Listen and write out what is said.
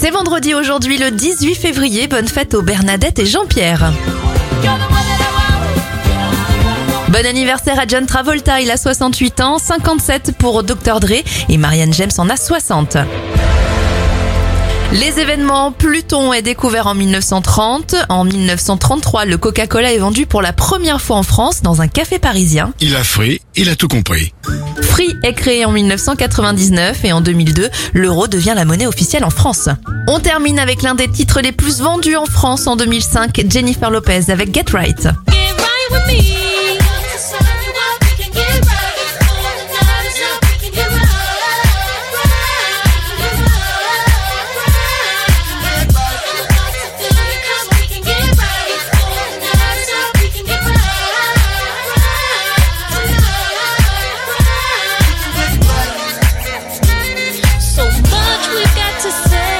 C'est vendredi aujourd'hui le 18 février. Bonne fête aux Bernadette et Jean-Pierre. Bon anniversaire à John Travolta, il a 68 ans, 57 pour Dr Dre et Marianne James en a 60. Les événements, Pluton est découvert en 1930. En 1933, le Coca-Cola est vendu pour la première fois en France dans un café parisien. Il a frit, il a tout compris. Free est créé en 1999 et en 2002, l'euro devient la monnaie officielle en France. On termine avec l'un des titres les plus vendus en France en 2005, Jennifer Lopez avec Get Right. to say